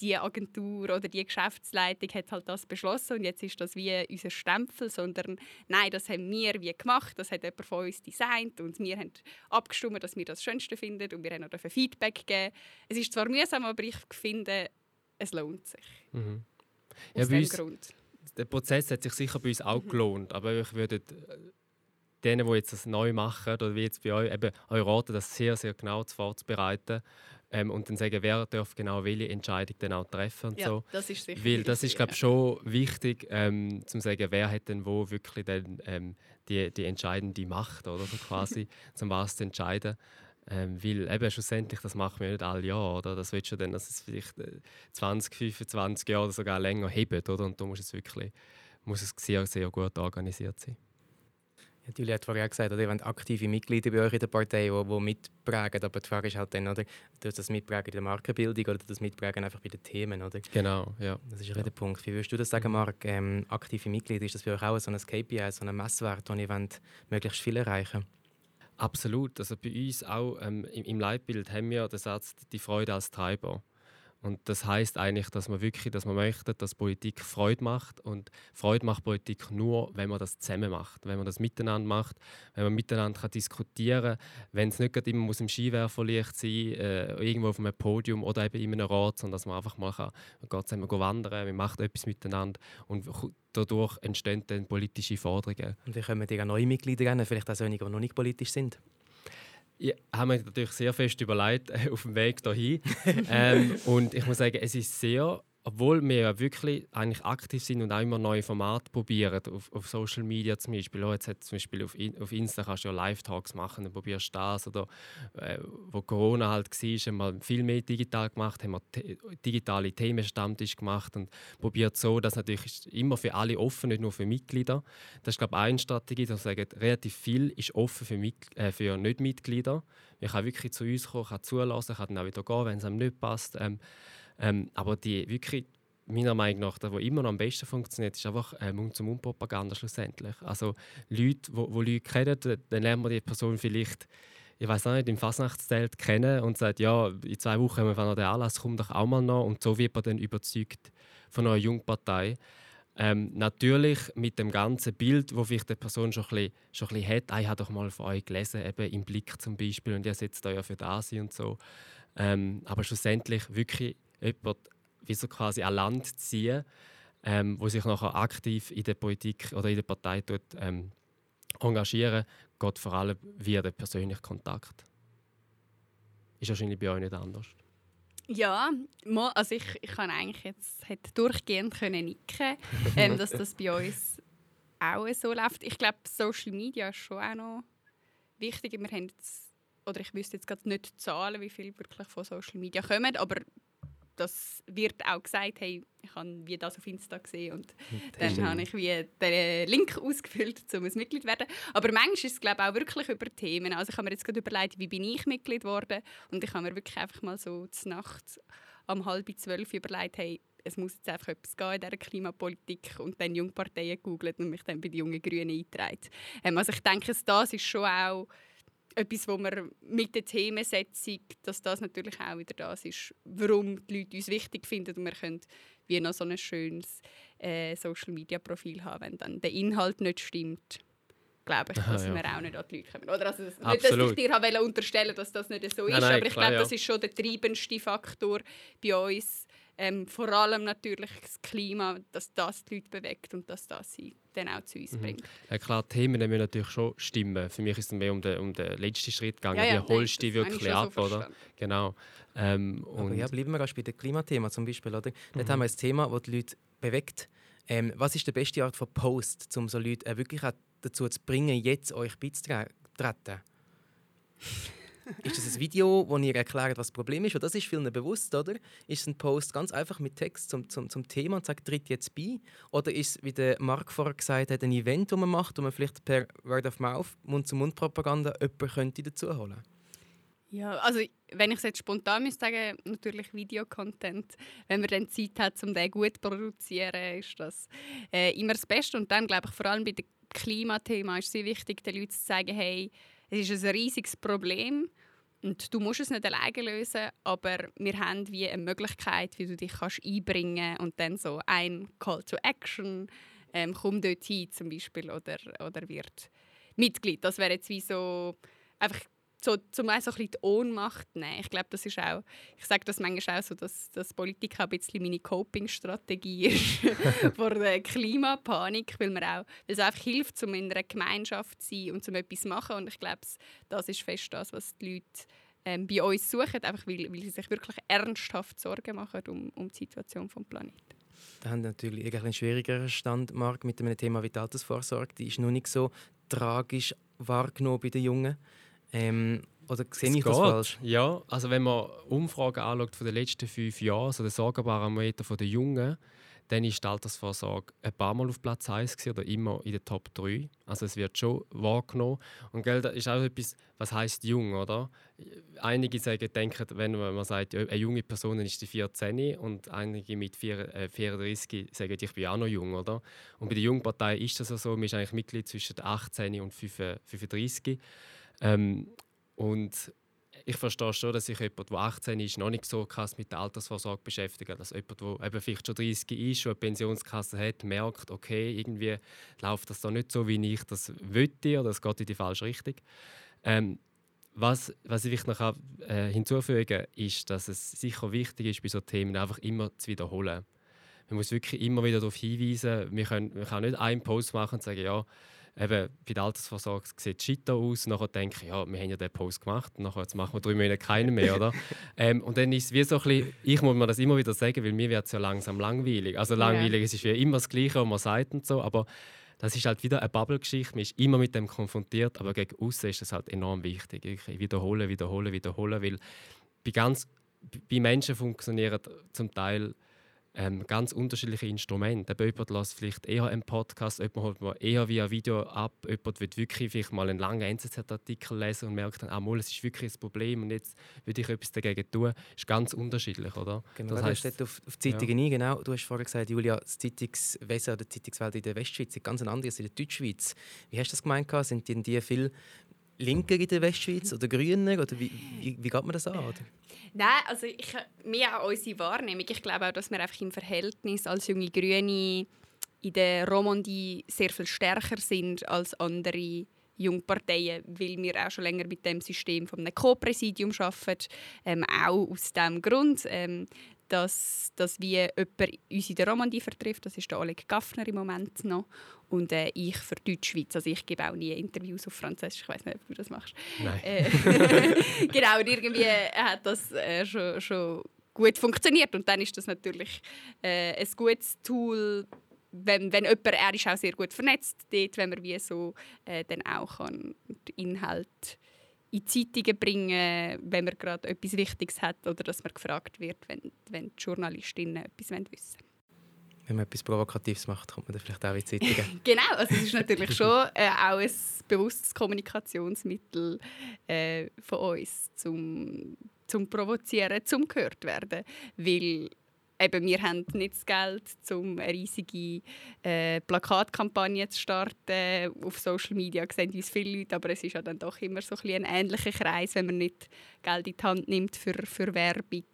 die Agentur oder die Geschäftsleitung hat halt das beschlossen und jetzt ist das wie unser Stempel, sondern nein, das haben wir wie gemacht, das hat jemand von uns designt und wir haben abgestimmt, dass wir das Schönste finden und wir haben auch Feedback gegeben. Es ist zwar mühsam, aber ich finde, es lohnt sich. Mhm. Ja, Aus dem uns, Grund. Der Prozess hat sich sicher bei uns auch mhm. gelohnt, aber ich würde äh, denen, die jetzt das neu machen, oder wie jetzt bei euch, eben euch raten, das sehr, sehr genau vorzubereiten ähm, und dann sagen, wer darf genau welche Entscheidung dann auch treffen und ja, so. Das ist sicher Weil das ist, glaube ich, schon wichtig, ähm, zu sagen, wer hat denn wo wirklich dann, ähm, die, die entscheidende Macht, oder so quasi, *laughs* zum was zu entscheiden. Ähm, weil eben schlussendlich, das machen wir nicht alle Jahre, oder? Das willst du dann, dass es vielleicht 20, äh, 25 Jahre oder sogar länger hebt, oder? Und da muss es wirklich muss es sehr, sehr gut organisiert sein. Julia hat vorher gesagt, oder, ihr habt aktive Mitglieder bei euch in der Partei, die, die mitprägen. Aber die Frage ist halt dann, oder, du das mitprägen in der Markenbildung oder das mitprägen einfach bei den Themen, oder? Genau, ja. Das ist ja. der Punkt. Wie würdest du das sagen, Marc? Ähm, aktive Mitglieder, ist das für euch auch so ein KPI, so ein Messwert, den ihr wollt, möglichst viel erreichen Absolut. Also bei uns auch ähm, im, im Leitbild haben wir den Satz, die Freude als Treiber. Und das heißt eigentlich, dass man wirklich, dass man möchte, dass Politik Freude macht. Und Freude macht Politik nur, wenn man das zusammen macht, wenn man das miteinander macht, wenn man miteinander kann diskutieren kann, wenn es nicht gerade immer muss im Skiwerferlicht sein äh, irgendwo auf einem Podium oder eben in einem Rat, sondern dass man einfach mal kann, man geht zusammen wandern, man macht etwas miteinander und dadurch entstehen dann politische Forderungen. Und wie kommen die neue Mitglieder rein, vielleicht auch solche, die noch nicht politisch sind? Ja, haben wir natürlich sehr fest überlegt *laughs* auf dem Weg dahin. ähm, und ich muss sagen, es ist sehr obwohl wir ja wirklich eigentlich aktiv sind und auch immer neue Formate probieren, auf, auf Social Media zum Beispiel. Oh, jetzt zum Beispiel auf, auf Insta kannst du ja Live-Talks machen, dann probierst du das. Oder äh, wo Corona halt war, haben wir viel mehr digital gemacht, haben wir digitale Themenstammtisch gemacht und probiert so, dass natürlich immer für alle offen, nicht nur für Mitglieder. Das ist glaube ich eine Strategie, dass sagen, relativ viel ist offen für, Mit äh, für Nicht-Mitglieder. Ich kann wirklich zu uns kommen, kann zulassen, kann dann auch wieder gehen, wenn es einem nicht passt. Ähm, ähm, aber die wirklich, meiner Meinung nach, das, was immer noch am besten funktioniert, ist einfach äh, Mund-zu-Mund-Propaganda schlussendlich. Also Leute, wo Leute kennen, dann lernen wir die Person vielleicht ich weiß nicht, im Fasnachtszelt kennen und sagt, ja, in zwei Wochen haben wir noch den Anlass, komm doch auch mal noch. Und so wird man dann überzeugt von einer Jungpartei. Ähm, natürlich mit dem ganzen Bild, wo vielleicht die Person schon ein bisschen, schon ein bisschen hat, ah, ich habe doch mal von euch gelesen, eben im Blick zum Beispiel, und ihr setzt da ja für das und so. Ähm, aber schlussendlich wirklich jemand wie so quasi an Land ziehen, ähm, wo sich nachher aktiv in der Politik oder in der Partei tut, ähm, engagieren, geht vor allem via den persönlichen Kontakt. Ist wahrscheinlich bei euch nicht anders. Ja, also ich, ich kann eigentlich jetzt hätte durchgehend können nicken, ähm, dass das bei uns auch so läuft. Ich glaube, Social Media ist schon auch noch wichtig. Wir haben jetzt, oder ich wüsste jetzt gerade nicht Zahlen, wie viel wirklich von Social Media kommen, aber das wird auch gesagt, hey, ich habe wie das auf Insta gesehen und dann habe ich wie den Link ausgefüllt, um ein Mitglied zu werden. Aber manchmal ist es glaube auch wirklich über Themen. Also ich habe mir jetzt gerade überlegt, wie bin ich Mitglied geworden und ich habe mir wirklich einfach mal so zur Nacht um halb zwölf überlegt, hey, es muss jetzt einfach etwas gehen in dieser Klimapolitik und dann Jungparteien gegoogelt und mich dann bei den jungen Grünen eingetragen. Ähm, also ich denke, das ist schon auch etwas, wo wir mit der Themensetzung, dass das natürlich auch wieder das ist, warum die Leute uns wichtig finden und wir können wie noch so ein schönes äh, Social-Media-Profil haben, wenn dann der Inhalt nicht stimmt glaube ich, dass Aha, ja. wir auch nicht an die Leute kommen. Oder also, nicht, dass ich dir habe unterstellen dass das nicht so ist, nein, nein, aber ich glaube, ja. das ist schon der treibendste Faktor bei uns. Ähm, vor allem natürlich das Klima, dass das die Leute bewegt und dass das sie dann auch zu uns mhm. bringt. Ja, klar, die Themen müssen natürlich schon stimmen. Für mich ist es mehr um den, um den letzten Schritt gegangen. Ja, ja, Wie holst du die wirklich ab? So oder? Genau. Ähm, und ja, bleiben wir bei dem Klimathema zum Beispiel. Oder? Mhm. Dort haben wir ein Thema, das die Leute bewegt. Ähm, was ist die beste Art von Post, um so Leute äh, wirklich auch dazu zu bringen, jetzt euch beizutreten? Ist das ein Video, wo ihr erklärt, was das Problem ist? Und das ist vielen bewusst, oder? Ist ein Post ganz einfach mit Text zum, zum, zum Thema und sagt, tritt jetzt bei? Oder ist es, wie der Marc vorher gesagt hat, ein Event, das man macht, wo man vielleicht per Word of Mouth, Mund-zu-Mund-Propaganda jemanden könnte dazu holen ja, also wenn ich es jetzt spontan müsste sagen, natürlich Videocontent. Wenn man dann Zeit hat, um den gut zu produzieren, ist das äh, immer das Beste. Und dann glaube ich vor allem bei dem Klimathema ist es sehr wichtig, den Leuten zu sagen, hey, es ist ein riesiges Problem und du musst es nicht alleine lösen, aber wir haben wie eine Möglichkeit, wie du dich kannst einbringen und dann so ein Call to Action, ähm, komm dort hin zum Beispiel oder, oder wird Mitglied. Das wäre jetzt wie so einfach so, zum einen so ein bisschen die Ohnmacht nehmen. Ich glaube, das ist auch, ich sage das manchmal auch so, dass, dass Politik ein bisschen meine Coping-Strategie *laughs* ist *laughs* vor der Klimapanik, weil, man auch, weil es einfach hilft, um in einer Gemeinschaft zu sein und um etwas zu machen. Und ich glaube, das ist fest das, was die Leute ähm, bei uns suchen, einfach weil, weil sie sich wirklich ernsthaft Sorgen machen um, um die Situation des Planeten. Da haben natürlich einen schwierigeren Stand, Marc, mit dem Thema wie die Altersvorsorge. Die ist noch nicht so tragisch wahrgenommen bei den Jungen. Ähm, oder sehe ich das falsch? Ja, also wenn man Umfragen anschaut von den letzten fünf Jahren, also den Sorgenbarometer der Jungen, dann ist die Altersvorsorge ein paar Mal auf Platz 1 gewesen, oder immer in den Top 3. Also es wird schon wahrgenommen. Und gell, das ist auch etwas, was heißt jung, oder? Einige sagen, denken, wenn man sagt, eine junge Person ist die 14 und einige mit 34 äh, sagen, ich bin auch noch jung, oder? Und bei der Jungpartei ist das so, man ist eigentlich Mitglied zwischen 18 und 35. Ähm, und ich verstehe schon, dass sich jemand, der 18 ist, noch nicht so krass mit der Altersvorsorge beschäftigt. Dass jemand, der eben vielleicht schon 30 ist, schon eine Pensionskasse hat, merkt, okay, irgendwie läuft das da nicht so, wie ich das wollte oder es geht in die falsche Richtung. Ähm, was, was ich noch äh, hinzufügen kann, ist, dass es sicher wichtig ist, bei solchen Themen einfach immer zu wiederholen. Man muss wirklich immer wieder darauf hinweisen, wir können, man kann nicht einen Post machen und sagen, ja, eben, bei der Altersvorsorge sieht es scheiter aus. Nachher denke ich, ja, wir haben ja den Post gemacht, nachher jetzt machen wir drei Monate keinen mehr, oder? *laughs* ähm, und dann ist es wie so ein bisschen, ich muss mir das immer wieder sagen, weil mir wird es ja langsam langweilig. Also langweilig, ja. es ist wie immer das Gleiche, was man sagt und so, aber das ist halt wieder eine Bubble-Geschichte. Man ist immer mit dem konfrontiert, aber gegen außen ist das halt enorm wichtig. Ich wiederhole, wiederhole, wiederhole, weil bei, ganz, bei Menschen funktionieren zum Teil ähm, ganz unterschiedliche Instrumente. Jemand lässt vielleicht eher einen Podcast, jemand holt eher via Video ab, jemand wird wirklich vielleicht mal einen langen NZZ-Artikel lesen und merkt dann, ah, mal, es ist wirklich ein Problem und jetzt würde ich etwas dagegen tun. Das ist ganz unterschiedlich, oder? Genau, das heißt, steht auf, auf Zeitungen ja. ein, genau. Du hast vorher gesagt, Julia, das Zeitungswesen oder die Zeitungswelt in der Westschweiz ist ganz anders als in der Deutschschweiz. Wie hast du das gemeint? Sind die, die viel linker in der Westschweiz oder grüner? Oder wie, wie, wie geht man das an? Oder? Nein, also ich, mehr auch unsere Wahrnehmung. Ich glaube auch, dass wir einfach im Verhältnis als junge Grüne in der Romandie sehr viel stärker sind als andere Jungparteien, weil wir auch schon länger mit dem System einem Co-Präsidium arbeiten. Ähm, auch aus diesem Grund. Ähm, dass, dass wie jemand uns in der Romandie vertrifft. Das ist der Oleg Gaffner im Moment noch. Und äh, ich für Deutschschweiz. Also ich gebe auch nie Interviews auf Französisch. Ich weiß nicht, ob du das machst. Nein. Äh, *laughs* genau, und irgendwie hat das äh, schon, schon gut funktioniert. Und dann ist das natürlich äh, ein gutes Tool, wenn, wenn jemand, er ist auch sehr gut vernetzt dort, wenn man wie so äh, dann auch kann Inhalt in Zeitungen bringen, wenn man gerade etwas Wichtiges hat oder dass man gefragt wird, wenn, wenn die Journalistinnen etwas wissen wollen. Wenn man etwas Provokatives macht, kommt man dann vielleicht auch in die Zeitungen. *laughs* genau, also es ist natürlich *laughs* schon äh, auch ein bewusstes Kommunikationsmittel äh, von uns, zum, zum Provozieren, zum gehört werden. Weil eben, wir haben nicht das Geld, um eine riesige äh, Plakatkampagne zu starten. Auf Social Media sehen uns viele Leute, aber es ist ja dann doch immer so ein, ein ähnlicher Kreis, wenn man nicht Geld in die Hand nimmt für, für Werbung.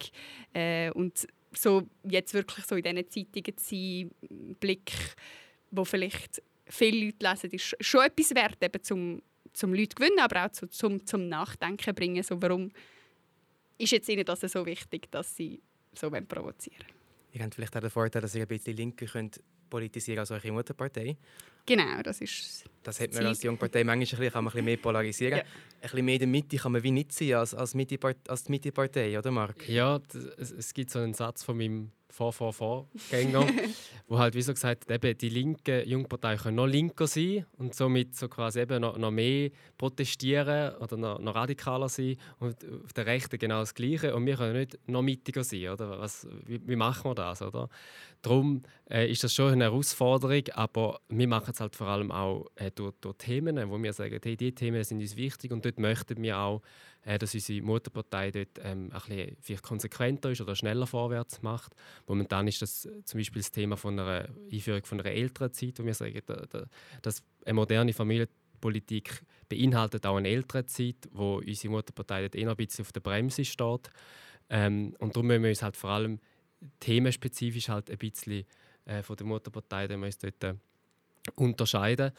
Äh, und so jetzt wirklich so in diesen Zeitungen zu sein, Blick, wo vielleicht viele Leute lesen, ist schon etwas wert, eben zum, zum Leute gewinnen, aber auch zu, zum, zum Nachdenken bringen. So, warum ist jetzt ihnen das so wichtig, dass sie so provozieren wollen? Ihr habt vielleicht auch den Vorteil, dass ihr ein bisschen linker könnt politisieren als eure Mutterpartei. Genau, das ist Das hat man als Jungpartei manchmal ein bisschen, kann man ein bisschen mehr polarisieren. Ja. Ein bisschen mehr in der Mitte kann man wie nicht sein als, als, Mitte, als Mitte-Partei, oder Marc? Ja, es, es gibt so einen Satz von meinem vor vor Vorgänger, *laughs* wo halt wie so gesagt eben die linken Jungparteien können noch linker sein und somit so quasi eben noch, noch mehr protestieren oder noch, noch radikaler sein und auf der Rechten genau das Gleiche und wir können nicht noch mittiger sein, oder? Was, wie, wie machen wir das, oder? Darum äh, ist das schon eine Herausforderung, aber wir machen es halt vor allem auch äh, durch, durch Themen, wo wir sagen, hey, diese Themen sind uns wichtig und dort möchten wir auch äh, dass unsere Mutterpartei dort ähm, ein bisschen vielleicht konsequenter ist oder schneller vorwärts macht. Momentan ist das zum Beispiel das Thema von einer Einführung von einer älteren Zeit, wo wir sagen, da, da, dass eine moderne Familienpolitik beinhaltet auch eine ältere Zeit, wo unsere Mutterpartei dort eher ein bisschen auf der Bremse steht. Ähm, und darum müssen wir uns halt vor allem themenspezifisch halt ein bisschen äh, von der Mutterpartei dort, äh, unterscheiden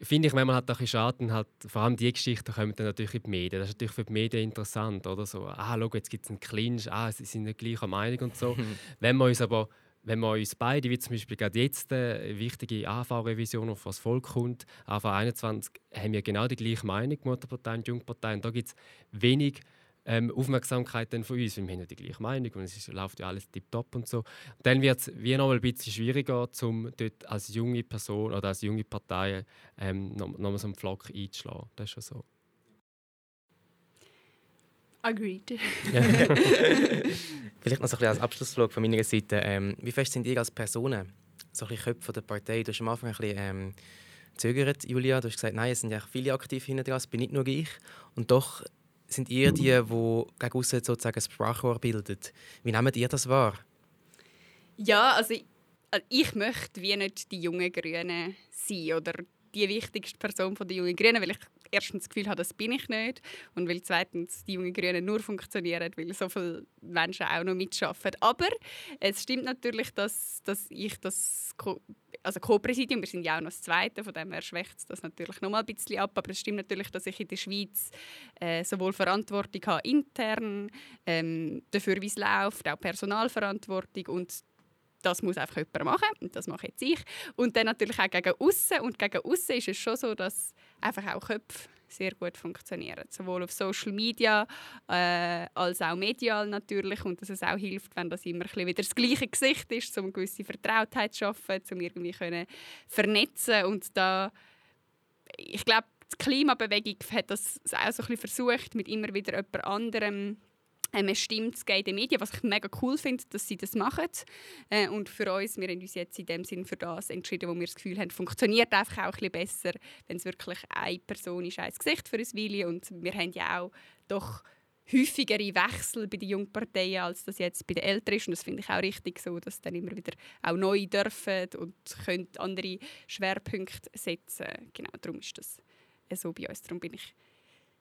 finde ich manchmal halt ein bisschen schade, halt, vor allem die Geschichten kommen dann natürlich in die Medien. Das ist natürlich für die Medien interessant, oder so. Ah, schau, jetzt gibt es einen Clinch, ah, sie sind nicht gleicher Meinung und so. *laughs* wenn wir uns aber wenn wir uns beide, wie zum Beispiel gerade jetzt eine äh, wichtige AV-Revision auf das Volk kommt, AV 21, haben wir genau die gleiche Meinung, Mutterpartei und Jungpartei. Und da gibt es wenig ähm, Aufmerksamkeit dann von uns. Wir haben ja die gleiche Meinung und es ist, läuft ja alles tiptop und so. Und dann wird es wie noch ein bisschen schwieriger, um dort als junge Person oder als junge Partei ähm, noch, noch mal so einen Flock einzuschlagen. Das ist schon so. Agreed. *laughs* Vielleicht noch so ein bisschen als Abschlussflug von meiner Seite. Ähm, wie fest sind ihr als Personen, so ein bisschen Köpfe der Partei? Du hast am Anfang ein bisschen ähm, zögert, Julia. Du hast gesagt, nein, es sind ja viele aktiv hinter dran, es bin nicht nur ich. Und doch sind ihr die, die gegen sozusagen das Sprachrohr bilden. Wie nehmt ihr das wahr? Ja, also ich, also ich möchte wie nicht die jungen Grünen sein oder die wichtigste Person der jungen Grünen, weil ich erstens das Gefühl habe, das bin ich nicht und weil zweitens die jungen Grünen nur funktionieren, weil so viele Menschen auch noch mitschaffen. Aber es stimmt natürlich, dass, dass ich das also Co-Präsidium, wir sind ja auch noch das Zweite, von dem her schwächt das natürlich noch mal ein bisschen ab, aber es stimmt natürlich, dass ich in der Schweiz äh, sowohl Verantwortung habe intern, ähm, dafür wie es läuft, auch Personalverantwortung und das muss einfach jemand machen und das mache jetzt ich. Und dann natürlich auch gegen außen und gegen außen ist es schon so, dass einfach auch Köpfe sehr gut funktionieren. Sowohl auf Social Media äh, als auch medial natürlich. Und dass es auch hilft, wenn das immer wieder das gleiche Gesicht ist, um eine gewisse Vertrautheit zu schaffen, um irgendwie können vernetzen und da ich glaube, die Klimabewegung hat das auch so ein bisschen versucht, mit immer wieder jemand anderem Stimme zu geben in den Medien, was ich mega cool finde, dass sie das machen. Äh, und für uns, wir haben uns jetzt in dem Sinn für das entschieden, wo wir das Gefühl haben, funktioniert einfach auch ein besser, wenn es wirklich eine Person ist, ein Gesicht für ein Willi. Und wir haben ja auch doch häufigere Wechsel bei den Jungparteien, als das jetzt bei den Älteren ist. Und das finde ich auch richtig so, dass dann immer wieder auch neu dürfen und können andere Schwerpunkte setzen. Genau, darum ist das so bei uns. Darum bin ich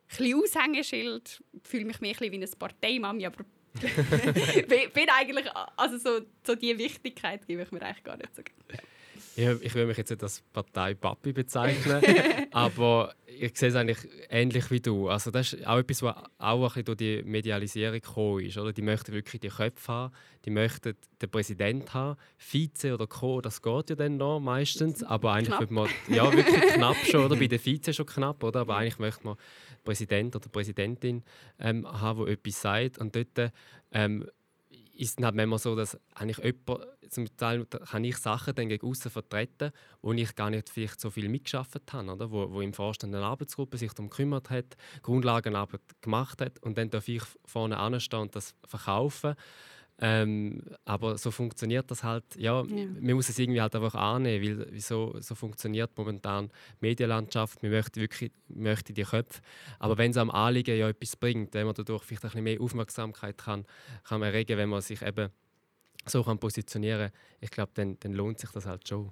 bisschen Aushängeschild, fühle mich mehr ein wie eine Parteimami, aber *laughs* bin eigentlich, also so, so die Wichtigkeit gebe ich mir eigentlich gar nicht so gerne. Ich will mich jetzt nicht als Partei Papi bezeichnen, *laughs* aber ich sehe es eigentlich ähnlich wie du. Also das ist auch etwas, was auch ein bisschen durch die Medialisierung gekommen ist. Oder? Die möchten wirklich die Köpfe haben, die möchten den Präsidenten haben, Vize oder Co., das geht ja dann noch meistens, aber eigentlich wird man, ja wirklich knapp schon, oder? bei der Vize schon knapp, oder? aber eigentlich möchte man Präsident oder Präsidentin ähm, haben, der etwas sagt und dort ähm, ist es halt manchmal so, dass eigentlich jemand, zum Teil kann ich Sachen dann gegen außen vertreten, wo ich gar nicht vielleicht so viel mitgeschafft habe, oder? Wo, wo im Vorstand eine Arbeitsgruppe sich darum gekümmert hat, Grundlagenarbeit gemacht hat und dann darf ich vorne anstehen und das verkaufen. Ähm, aber so funktioniert das halt. Ja, ja, man muss es irgendwie halt einfach annehmen, weil so, so funktioniert momentan die Medienlandschaft. Man möchte wirklich möchte die Köpfe. Aber wenn es am Anliegen ja etwas bringt, wenn man dadurch vielleicht ein bisschen mehr Aufmerksamkeit kann, kann man erregen, wenn man sich eben so kann positionieren ich glaube, dann, dann lohnt sich das halt schon.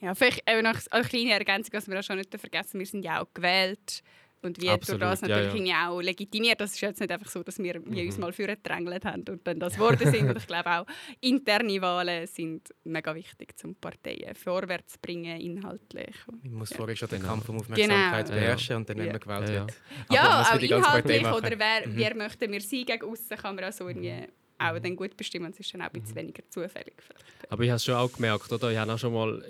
Ja, vielleicht eben noch eine kleine Ergänzung, was wir auch schon nicht vergessen, wir sind ja auch gewählt und wie Absolut, durch das natürlich ja, ja. auch legitimiert. Das ist jetzt nicht einfach so, dass wir, wir mhm. uns mal vorgedrängelt haben und dann das geworden sind. und ich glaube auch, interne Wahlen sind mega wichtig, um Parteien vorwärts zu bringen, inhaltlich. Man muss ja. vorher schon den Kampf um Aufmerksamkeit genau. beherrschen und dann, wenn man gewählt wird. Ja, auch inhaltlich oder wer, mhm. wer möchten wir sein gegen außen, kann man auch so irgendwie auch dann gut bestimmen. Es ist dann auch ein bisschen mhm. weniger zufällig. Vielleicht. Aber ich habe es schon auch gemerkt, oder? Ich habe auch schon mal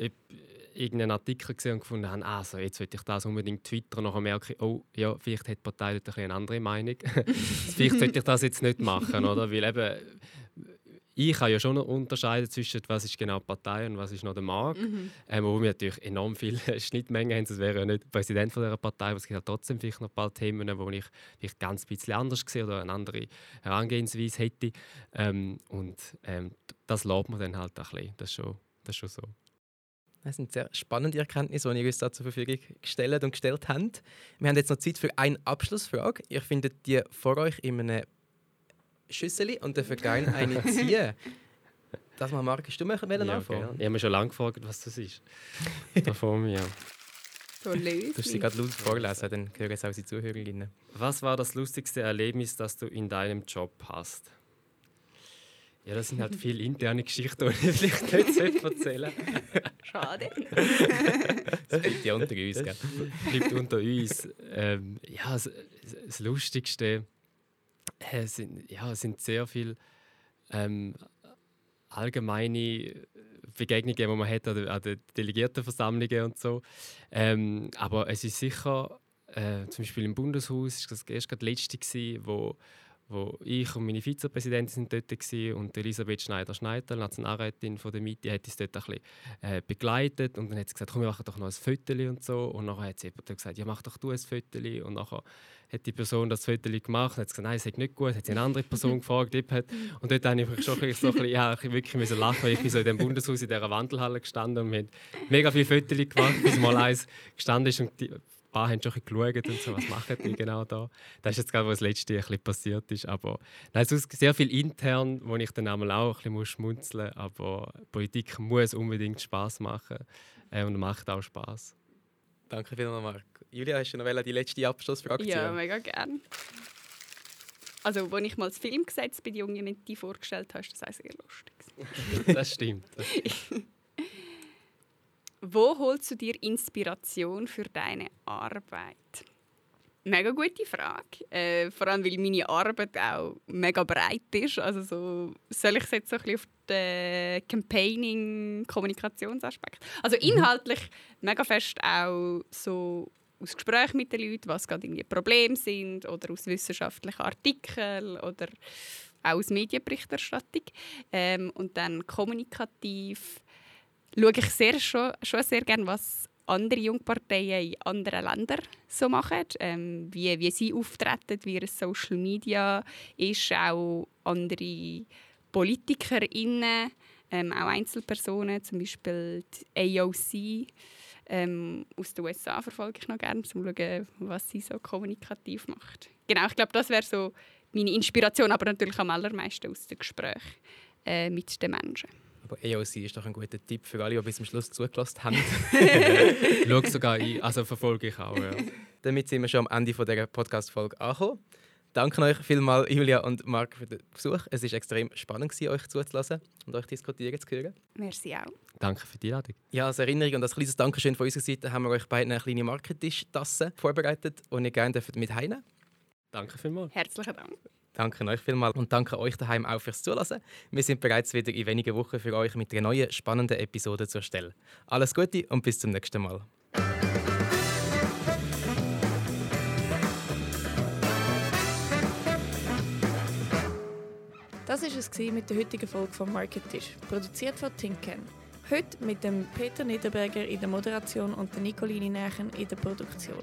irgendeinen Artikel gesehen und gefunden habe, also jetzt will ich das unbedingt twittern. Nachher merke ich, oh ja, vielleicht hat die Partei dort eine andere Meinung. *laughs* vielleicht sollte ich das jetzt nicht machen, oder? Weil eben, ich kann ja schon unterscheiden zwischen was ist genau die Partei und was ist noch der Markt. Mhm. Ähm, wo wir natürlich enorm viele *laughs* Schnittmengen haben. Das wäre ja nicht Präsident von dieser Partei, aber es gibt halt trotzdem vielleicht noch ein paar Themen, wo ich vielleicht ganz ein bisschen anders sehe oder eine andere Herangehensweise hätte. Ähm, und ähm, das lädt man dann halt ein bisschen. Das ist schon, das ist schon so. Das sind sehr spannende Erkenntnisse, die ihr uns da zur Verfügung gestellt und gestellt habt. Wir haben jetzt noch Zeit für eine Abschlussfrage. Ihr findet die vor euch in einem Schüssel und dürft gerne eine *laughs* ziehen. Das mal, Marc, hast du mir ja, anfangen? Ich habe mich schon lange gefragt, was das ist. *laughs* da vor mir. So löslich. Du hast sie gerade laut vorlesen, dann hören es auch die Zuhörerinnen. Was war das lustigste Erlebnis, das du in deinem Job hast? Ja, das sind halt viele interne Geschichten, die ich *laughs* vielleicht nicht erzählen Schade. *laughs* das bleibt ja unter uns, gell? bleibt unter uns. Ähm, ja, das, das Lustigste äh, sind, ja, sind sehr viele ähm, allgemeine Begegnungen, die man hat an, an den Delegiertenversammlungen und so. Ähm, aber es ist sicher, äh, zum Beispiel im Bundeshaus, ist das erst gerade letzte, gewesen, wo wo ich und meine Vizepräsidentin sind dort waren und Elisabeth Schneider-Schneider, Nationalrätin von der Miete, hat uns dort ein bisschen äh, begleitet und dann hat sie gesagt, komm, wir machen doch noch ein Foto und so. Und nachher hat sie gesagt, ja, mach doch du ein Foto und nachher hat die Person das Foto gemacht und hat gesagt, nein, es ist nicht gut, hat sie eine andere Person *laughs* gefragt und dort habe ich schon so ein bisschen, ja, wirklich müssen lachen, weil ich bin so in dem Bundeshaus in dieser Wandelhalle gestanden und wir haben mega viele Fotos gemacht, bis mal eins gestanden ist und die, paar haben schon ein geschaut und so, was machen die *laughs* genau da. Das ist jetzt gerade, was das letzte ein bisschen passiert ist. Aber nein, es ist sehr viel intern, wo ich dann einmal auch ein bisschen schmunzeln muss. Aber Politik muss unbedingt Spaß machen äh, und macht auch Spaß. Danke vielmals, Marc. Julia, hast du noch die letzte Abschlussfrage? Ja, mega gerne. Also, als ich mal das Filmgesetz bei den Jungen mit dir vorgestellt habe, ist das auch sehr lustig. das stimmt. Das stimmt. *laughs* Wo holst du dir Inspiration für deine Arbeit? Mega gute Frage. Äh, vor allem, weil meine Arbeit auch mega breit ist. Also so, soll ich es jetzt so ein bisschen auf den Campaigning-Kommunikationsaspekt? Also mhm. inhaltlich mhm. mega fest auch so aus Gesprächen mit den Leuten, was gerade irgendwie Probleme sind oder aus wissenschaftlichen Artikeln oder auch aus Medienberichterstattung. Ähm, und dann kommunikativ schaue ich sehr, schon, schon sehr gerne, was andere Jungparteien in anderen Ländern so machen, ähm, wie, wie sie auftreten, wie es Social Media ist, auch andere PolitikerInnen, ähm, auch Einzelpersonen, zum Beispiel die AOC ähm, aus den USA verfolge ich noch gerne, um zu schauen, was sie so kommunikativ macht. Genau, ich glaube, das wäre so meine Inspiration, aber natürlich am allermeisten aus den Gesprächen äh, mit den Menschen. Aber AOC ist doch ein guter Tipp für alle, die bis zum Schluss zugelassen haben. *laughs* Schau sogar ein, also verfolge ich auch. Ja. Damit sind wir schon am Ende dieser Podcast-Folge angekommen. Danke euch vielmals, Julia und Marc, für den Besuch. Es war extrem spannend, euch zuzulassen und euch diskutieren zu hören. Merci auch. Danke für die Einladung. Ja, als Erinnerung und als kleines Dankeschön von unserer Seite haben wir euch beide eine kleine Marketisch-Tasse vorbereitet und ihr gerne mit heimnehmen Danke vielmals. Herzlichen Dank. Danke euch vielmals und danke euch daheim auch fürs Zuhören. Wir sind bereits wieder in wenigen Wochen für euch mit einer neuen spannenden Episode zur Stelle. Alles Gute und bis zum nächsten Mal. Das war es mit der heutigen Folge vom Market Tisch, produziert von Tinken. Heute mit dem Peter Niederberger in der Moderation und der Nicoline Nächen in der Produktion.